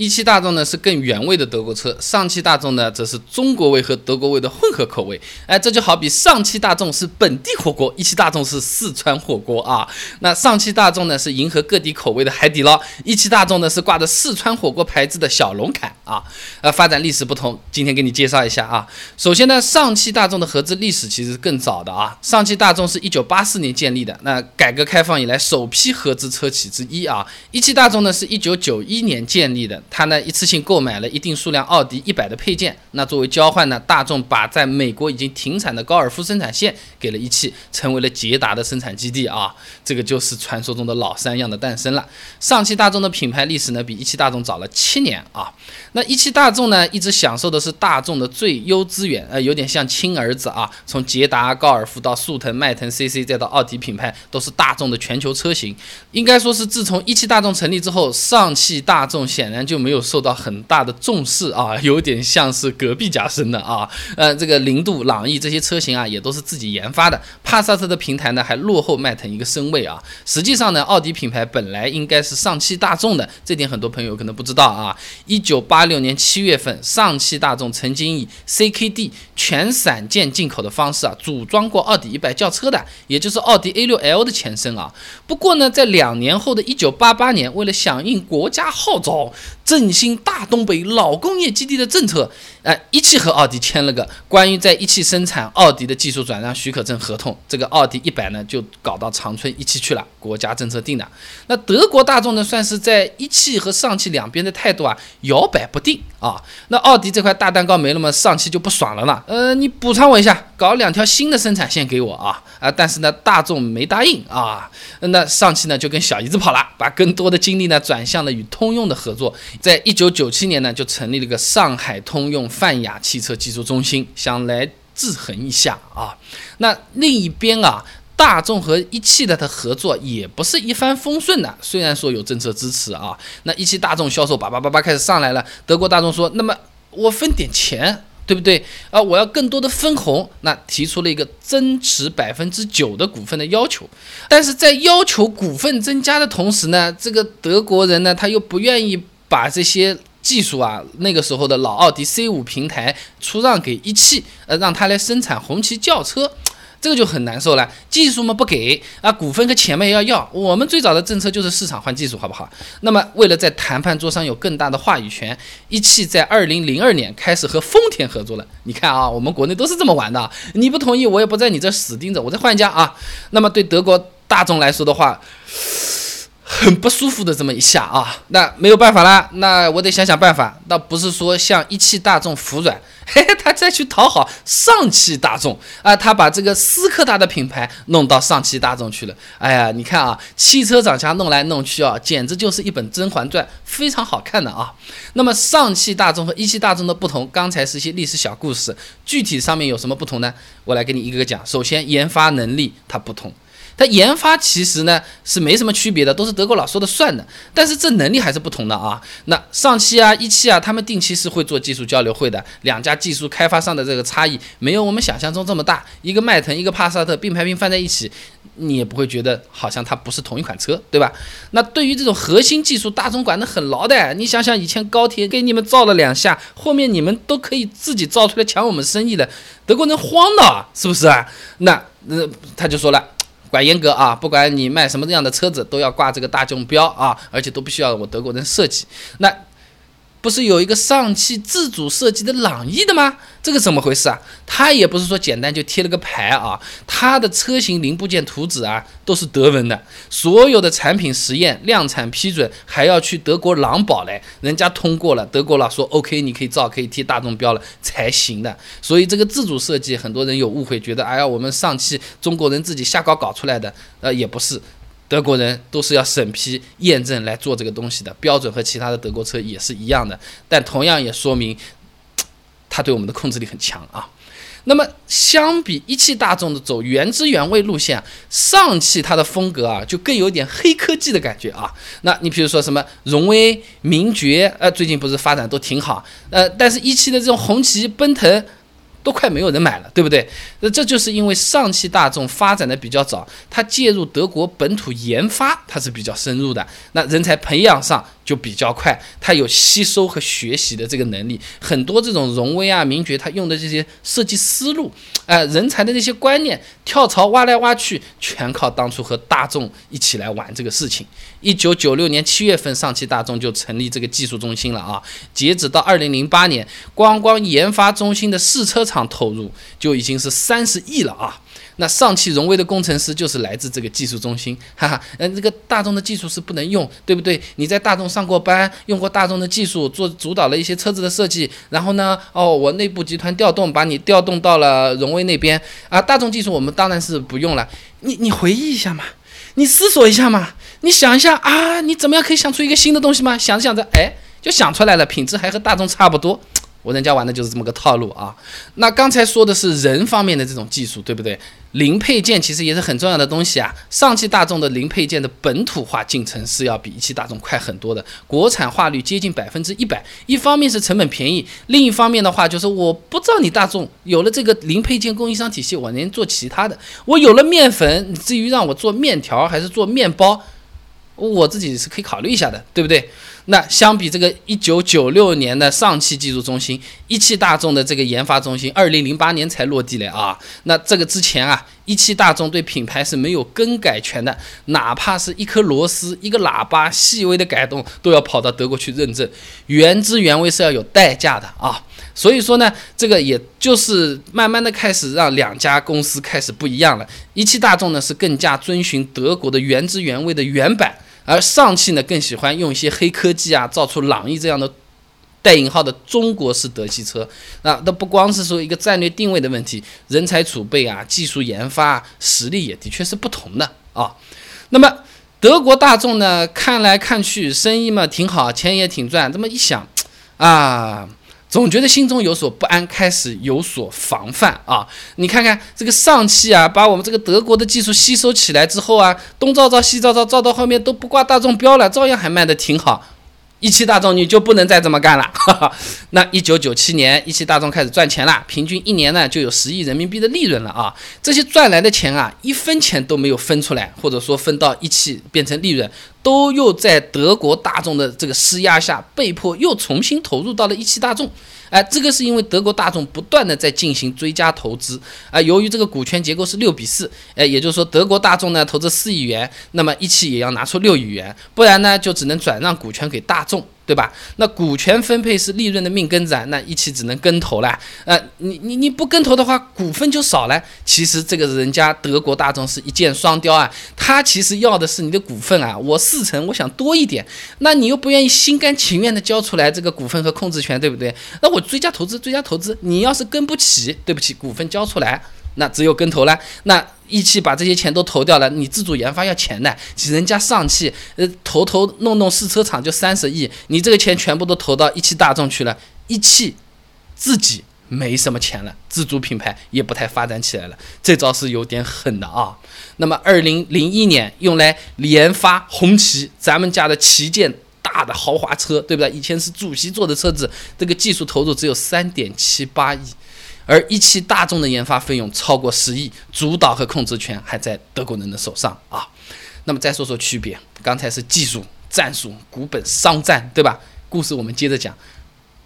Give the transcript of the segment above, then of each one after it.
一汽大众呢是更原味的德国车，上汽大众呢则是中国味和德国味的混合口味。哎，这就好比上汽大众是本地火锅，一汽大众是四川火锅啊。那上汽大众呢是迎合各地口味的海底捞，一汽大众呢是挂着四川火锅牌子的小龙坎啊。呃，发展历史不同，今天给你介绍一下啊。首先呢，上汽大众的合资历史其实是更早的啊。上汽大众是一九八四年建立的，那改革开放以来首批合资车企之一啊。一汽大众呢是一九九一年建立的。他呢一次性购买了一定数量奥迪一百的配件，那作为交换呢，大众把在美国已经停产的高尔夫生产线给了一汽，成为了捷达的生产基地啊，这个就是传说中的老三样的诞生了。上汽大众的品牌历史呢比一汽大众早了七年啊，那一汽大众呢一直享受的是大众的最优资源，呃，有点像亲儿子啊，从捷达、高尔夫到速腾、迈腾、CC 再到奥迪品牌，都是大众的全球车型。应该说是自从一汽大众成立之后，上汽大众显然就没有受到很大的重视啊，有点像是隔壁家生的啊。呃，这个零度、朗逸这些车型啊，也都是自己研发的。帕萨特的平台呢，还落后迈腾一个身位啊。实际上呢，奥迪品牌本来应该是上汽大众的，这点很多朋友可能不知道啊。一九八六年七月份，上汽大众曾经以 CKD 全散件进口的方式啊，组装过奥迪一百轿车的，也就是奥迪 A 六 L 的前身啊。不过呢，在两年后的一九八八年，为了响应国家号召，振兴大东北老工业基地的政策，哎，一汽和奥迪签了个关于在一汽生产奥迪的技术转让许可证合同。这个奥迪一百呢，就搞到长春一汽去了。国家政策定的。那德国大众呢，算是在一汽和上汽两边的态度啊，摇摆不定啊。那奥迪这块大蛋糕没了嘛，上汽就不爽了嘛。呃，你补偿我一下，搞两条新的生产线给我啊啊！但是呢，大众没答应啊。那上汽呢，就跟小姨子跑了，把更多的精力呢转向了与通用的合作。在一九九七年呢，就成立了个上海通用泛亚汽车技术中心，想来制衡一下啊。那另一边啊，大众和一汽的的合作也不是一帆风顺的。虽然说有政策支持啊，那一汽大众销售叭叭叭叭开始上来了。德国大众说，那么我分点钱。对不对啊？我要更多的分红，那提出了一个增持百分之九的股份的要求，但是在要求股份增加的同时呢，这个德国人呢，他又不愿意把这些技术啊，那个时候的老奥迪 C 五平台出让给一汽，呃，让他来生产红旗轿车。这个就很难受了，技术嘛不给啊，股份跟钱嘛也要要。我们最早的政策就是市场换技术，好不好？那么为了在谈判桌上有更大的话语权，一汽在二零零二年开始和丰田合作了。你看啊，我们国内都是这么玩的，你不同意，我也不在你这死盯着，我再换一家啊。那么对德国大众来说的话，很不舒服的这么一下啊，那没有办法啦，那我得想想办法。倒不是说向一汽大众服软，嘿 嘿，他再去讨好上汽大众啊，他把这个斯柯达的品牌弄到上汽大众去了。哎呀，你看啊，汽车厂家弄来弄去啊，简直就是一本《甄嬛传》，非常好看的啊。那么上汽大众和一汽大众的不同，刚才是一些历史小故事，具体上面有什么不同呢？我来给你一个个讲。首先，研发能力它不同。它研发其实呢是没什么区别的，都是德国佬说的算的，但是这能力还是不同的啊。那上汽啊、一汽啊，他们定期是会做技术交流会的，两家技术开发上的这个差异没有我们想象中这么大。一个迈腾，一个帕萨特，并排并放在一起，你也不会觉得好像它不是同一款车，对吧？那对于这种核心技术，大众管得很牢的。你想想，以前高铁给你们造了两下，后面你们都可以自己造出来抢我们生意了，德国人慌的，是不是啊？那那他就说了。管严格啊！不管你卖什么样的车子，都要挂这个大众标啊，而且都不需要我德国人设计。那。不是有一个上汽自主设计的朗逸的吗？这个怎么回事啊？它也不是说简单就贴了个牌啊，它的车型零部件图纸啊都是德文的，所有的产品实验、量产批准还要去德国朗保嘞，人家通过了，德国佬说 OK，你可以造，可以贴大众标了才行的。所以这个自主设计，很多人有误会，觉得哎呀，我们上汽中国人自己瞎搞搞出来的，呃，也不是。德国人都是要审批验证来做这个东西的标准和其他的德国车也是一样的，但同样也说明，他对我们的控制力很强啊。那么相比一汽大众的走原汁原味路线，上汽它的风格啊就更有点黑科技的感觉啊。那你比如说什么荣威、名爵，呃，最近不是发展都挺好，呃，但是一汽的这种红旗、奔腾。都快没有人买了，对不对？那这就是因为上汽大众发展的比较早，它介入德国本土研发，它是比较深入的，那人才培养上就比较快，它有吸收和学习的这个能力。很多这种荣威啊、名爵，它用的这些设计思路，呃，人才的那些观念，跳槽挖来挖去，全靠当初和大众一起来玩这个事情。一九九六年七月份，上汽大众就成立这个技术中心了啊！截止到二零零八年，光光研发中心的试车场投入就已经是三十亿了啊！那上汽荣威的工程师就是来自这个技术中心，哈哈，嗯，这个大众的技术是不能用，对不对？你在大众上过班，用过大众的技术，做主导了一些车子的设计，然后呢，哦，我内部集团调动，把你调动到了荣威那边啊，大众技术我们当然是不用了。你你回忆一下嘛。你思索一下嘛，你想一下啊，你怎么样可以想出一个新的东西吗？想着想着，哎，就想出来了，品质还和大众差不多。我人家玩的就是这么个套路啊。那刚才说的是人方面的这种技术，对不对？零配件其实也是很重要的东西啊。上汽大众的零配件的本土化进程是要比一汽大众快很多的，国产化率接近百分之一百。一方面是成本便宜，另一方面的话就是我不知道你大众有了这个零配件供应商体系，我能做其他的。我有了面粉，至于让我做面条还是做面包，我自己是可以考虑一下的，对不对？那相比这个一九九六年的上汽技术中心，一汽大众的这个研发中心，二零零八年才落地嘞啊。那这个之前啊，一汽大众对品牌是没有更改权的，哪怕是一颗螺丝、一个喇叭细微的改动，都要跑到德国去认证，原汁原味是要有代价的啊。所以说呢，这个也就是慢慢的开始让两家公司开始不一样了。一汽大众呢是更加遵循德国的原汁原味的原版。而上汽呢，更喜欢用一些黑科技啊，造出朗逸这样的带引号的中国式德系车。那那不光是说一个战略定位的问题，人才储备啊，技术研发实力也的确是不同的啊。那么德国大众呢，看来看去生意嘛挺好，钱也挺赚。这么一想啊。总觉得心中有所不安，开始有所防范啊！你看看这个上汽啊，把我们这个德国的技术吸收起来之后啊，东照照西照照，照到后面都不挂大众标了，照样还卖的挺好。一汽大众你就不能再这么干了。哈哈。那一九九七年，一汽大众开始赚钱了，平均一年呢就有十亿人民币的利润了啊！这些赚来的钱啊，一分钱都没有分出来，或者说分到一汽变成利润。都又在德国大众的这个施压下，被迫又重新投入到了一汽大众。哎，这个是因为德国大众不断的在进行追加投资啊。由于这个股权结构是六比四，哎，也就是说德国大众呢投资四亿元，那么一汽也要拿出六亿元，不然呢就只能转让股权给大众。对吧？那股权分配是利润的命根子啊，那一起只能跟投了。呃，你你你不跟投的话，股份就少了。其实这个人家德国大众是一箭双雕啊，他其实要的是你的股份啊，我四成，我想多一点，那你又不愿意心甘情愿的交出来这个股份和控制权，对不对？那我追加投资，追加投资，你要是跟不起，对不起，股份交出来。那只有跟投了，那一汽把这些钱都投掉了，你自主研发要钱的，人家上汽呃投投弄弄试车场就三十亿，你这个钱全部都投到一汽大众去了，一汽自己没什么钱了，自主品牌也不太发展起来了，这招是有点狠的啊。那么二零零一年用来研发红旗，咱们家的旗舰大的豪华车，对不对？以前是主席坐的车子，这个技术投入只有三点七八亿。而一汽大众的研发费用超过十亿，主导和控制权还在德国人的手上啊。那么再说说区别，刚才是技术、战术、股本、商战，对吧？故事我们接着讲，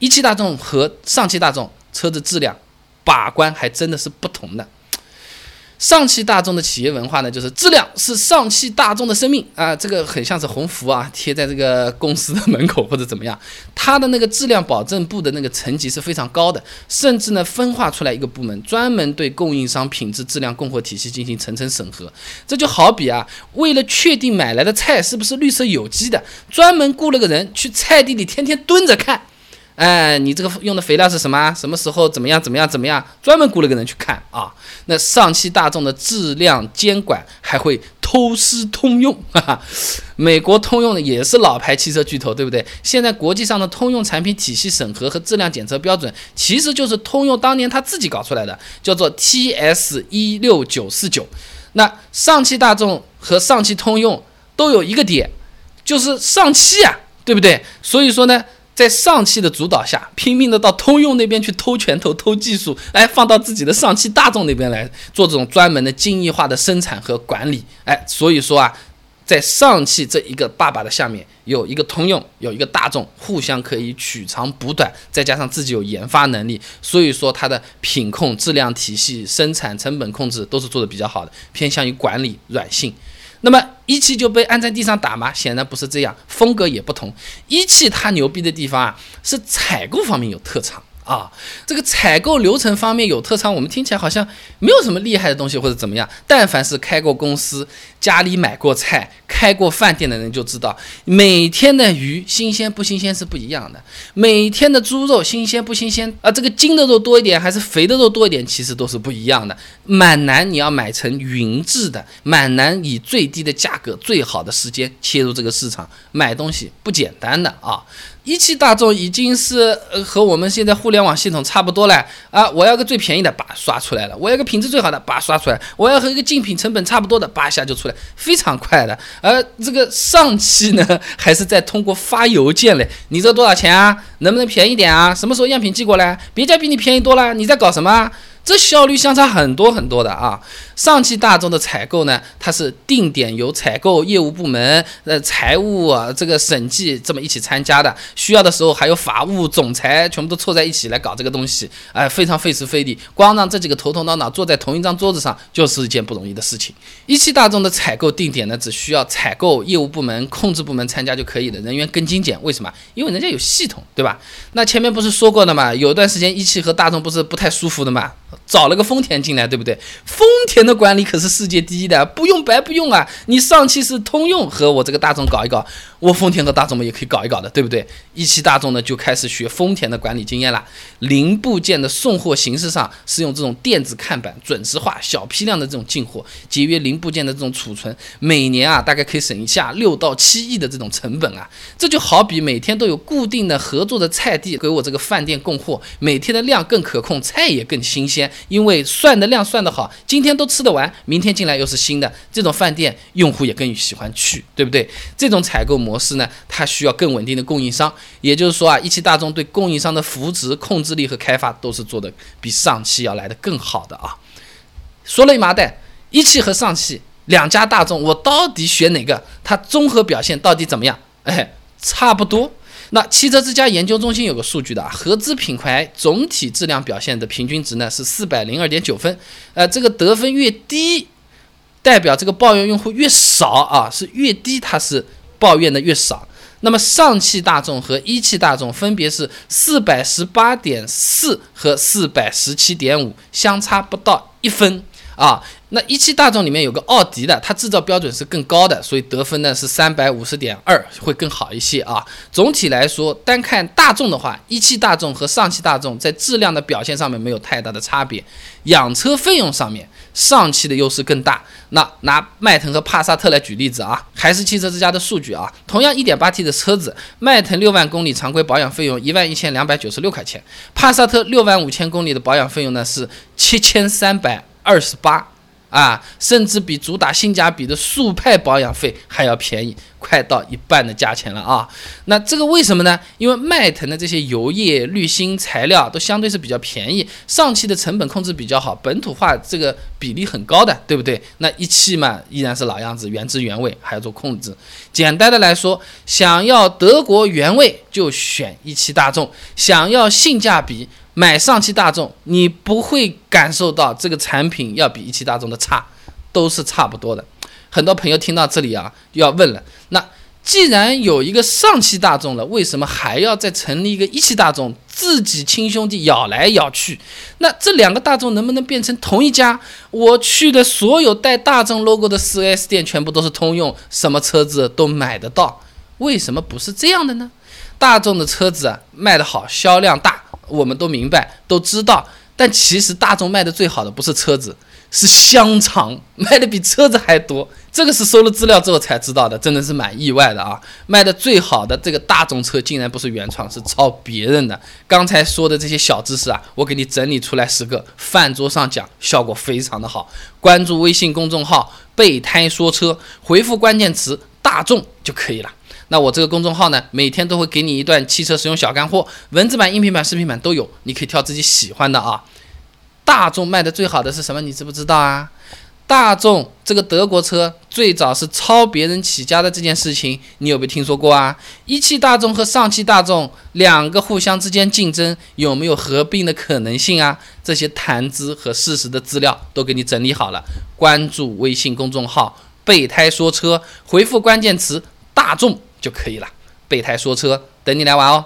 一汽大众和上汽大众车子质量把关还真的是不同的。上汽大众的企业文化呢，就是质量是上汽大众的生命啊，这个很像是红福啊，贴在这个公司的门口或者怎么样。它的那个质量保证部的那个层级是非常高的，甚至呢分化出来一个部门，专门对供应商品质、质量供货体系进行层层审核。这就好比啊，为了确定买来的菜是不是绿色有机的，专门雇了个人去菜地里天天蹲着看。哎，你这个用的肥料是什么？什么时候怎么样？怎么样？怎么样？专门雇了个人去看啊。那上汽大众的质量监管还会偷师通用，哈哈。美国通用的也是老牌汽车巨头，对不对？现在国际上的通用产品体系审核和质量检测标准，其实就是通用当年他自己搞出来的，叫做 TS 一六九四九。那上汽大众和上汽通用都有一个点，就是上汽啊，对不对？所以说呢。在上汽的主导下，拼命的到通用那边去偷拳头、偷技术，来放到自己的上汽大众那边来做这种专门的精益化的生产和管理。哎，所以说啊，在上汽这一个爸爸的下面，有一个通用，有一个大众，互相可以取长补短，再加上自己有研发能力，所以说它的品控、质量体系、生产成本控制都是做的比较好的，偏向于管理软性。那么一汽就被按在地上打吗？显然不是这样，风格也不同。一汽它牛逼的地方啊，是采购方面有特长。啊，这个采购流程方面有特长，我们听起来好像没有什么厉害的东西或者怎么样。但凡是开过公司、家里买过菜、开过饭店的人就知道，每天的鱼新鲜不新鲜是不一样的，每天的猪肉新鲜不新鲜啊，这个筋的肉多一点还是肥的肉多一点，其实都是不一样的。满南你要买成匀质的，满南以最低的价格、最好的时间切入这个市场买东西不简单的啊。一汽大众已经是呃和我们现在互联网系统差不多了啊！我要个最便宜的，把刷出来了；我要个品质最好的，把刷出来；我要和一个竞品成本差不多的，叭一下就出来，非常快的。而这个上汽呢，还是在通过发邮件嘞，你这多少钱啊？能不能便宜点啊？什么时候样品寄过来？别家比你便宜多了，你在搞什么？这效率相差很多很多的啊！上汽大众的采购呢，它是定点由采购业务部门、呃财务啊这个审计这么一起参加的，需要的时候还有法务、总裁全部都凑在一起来搞这个东西，哎，非常费时费力。光让这几个头头脑脑坐在同一张桌子上，就是一件不容易的事情。一汽大众的采购定点呢，只需要采购业务部门、控制部门参加就可以了，人员更精简。为什么？因为人家有系统，对吧？那前面不是说过的嘛，有一段时间一汽和大众不是不太舒服的嘛。找了个丰田进来，对不对？丰田的管理可是世界第一的，不用白不用啊！你上汽是通用和我这个大众搞一搞，我丰田和大众们也可以搞一搞的，对不对？一汽大众呢就开始学丰田的管理经验了，零部件的送货形式上是用这种电子看板，准时化、小批量的这种进货，节约零部件的这种储存，每年啊大概可以省下六到七亿的这种成本啊！这就好比每天都有固定的合作的菜地给我这个饭店供货，每天的量更可控，菜也更新鲜。因为算的量算得好，今天都吃得完，明天进来又是新的，这种饭店用户也更喜欢去，对不对？这种采购模模式呢，它需要更稳定的供应商，也就是说啊，一汽大众对供应商的扶持、控制力和开发都是做的比上汽要来的更好的啊。说了一麻袋，一汽和上汽两家大众，我到底选哪个？它综合表现到底怎么样？哎，差不多。那汽车之家研究中心有个数据的啊，合资品牌总体质量表现的平均值呢是四百零二点九分，呃，这个得分越低，代表这个抱怨用户越少啊，是越低它是抱怨的越少。那么上汽大众和一汽大众分别是四百十八点四和四百十七点五，相差不到一分啊。那一汽大众里面有个奥迪的，它制造标准是更高的，所以得分呢是三百五十点二，会更好一些啊。总体来说，单看大众的话，一汽大众和上汽大众在质量的表现上面没有太大的差别。养车费用上面，上汽的优势更大。那拿迈腾和帕萨特来举例子啊，还是汽车之家的数据啊，同样一点八 T 的车子，迈腾六万公里常规保养费用一万一千两百九十六块钱，帕萨特六万五千公里的保养费用呢是七千三百二十八。啊，甚至比主打性价比的速派保养费还要便宜，快到一半的价钱了啊！那这个为什么呢？因为迈腾的这些油液、滤芯材料都相对是比较便宜，上汽的成本控制比较好，本土化这个比例很高的，对不对？那一汽嘛，依然是老样子，原汁原味，还要做控制。简单的来说，想要德国原味就选一汽大众，想要性价比。买上汽大众，你不会感受到这个产品要比一汽大众的差，都是差不多的。很多朋友听到这里啊，要问了：那既然有一个上汽大众了，为什么还要再成立一个一汽大众？自己亲兄弟咬来咬去，那这两个大众能不能变成同一家？我去的所有带大众 logo 的 4S 店全部都是通用，什么车子都买得到，为什么不是这样的呢？大众的车子啊，卖得好，销量大。我们都明白，都知道，但其实大众卖的最好的不是车子，是香肠，卖的比车子还多。这个是收了资料之后才知道的，真的是蛮意外的啊！卖的最好的这个大众车竟然不是原创，是抄别人的。刚才说的这些小知识啊，我给你整理出来十个，饭桌上讲效果非常的好。关注微信公众号“备胎说车”，回复关键词“大众”就可以了。那我这个公众号呢，每天都会给你一段汽车使用小干货，文字版、音频版、视频版都有，你可以挑自己喜欢的啊。大众卖的最好的是什么？你知不知道啊？大众这个德国车最早是抄别人起家的这件事情，你有没有听说过啊？一汽大众和上汽大众两个互相之间竞争，有没有合并的可能性啊？这些谈资和事实的资料都给你整理好了，关注微信公众号“备胎说车”，回复关键词“大众”就可以了。备胎说车，等你来玩哦。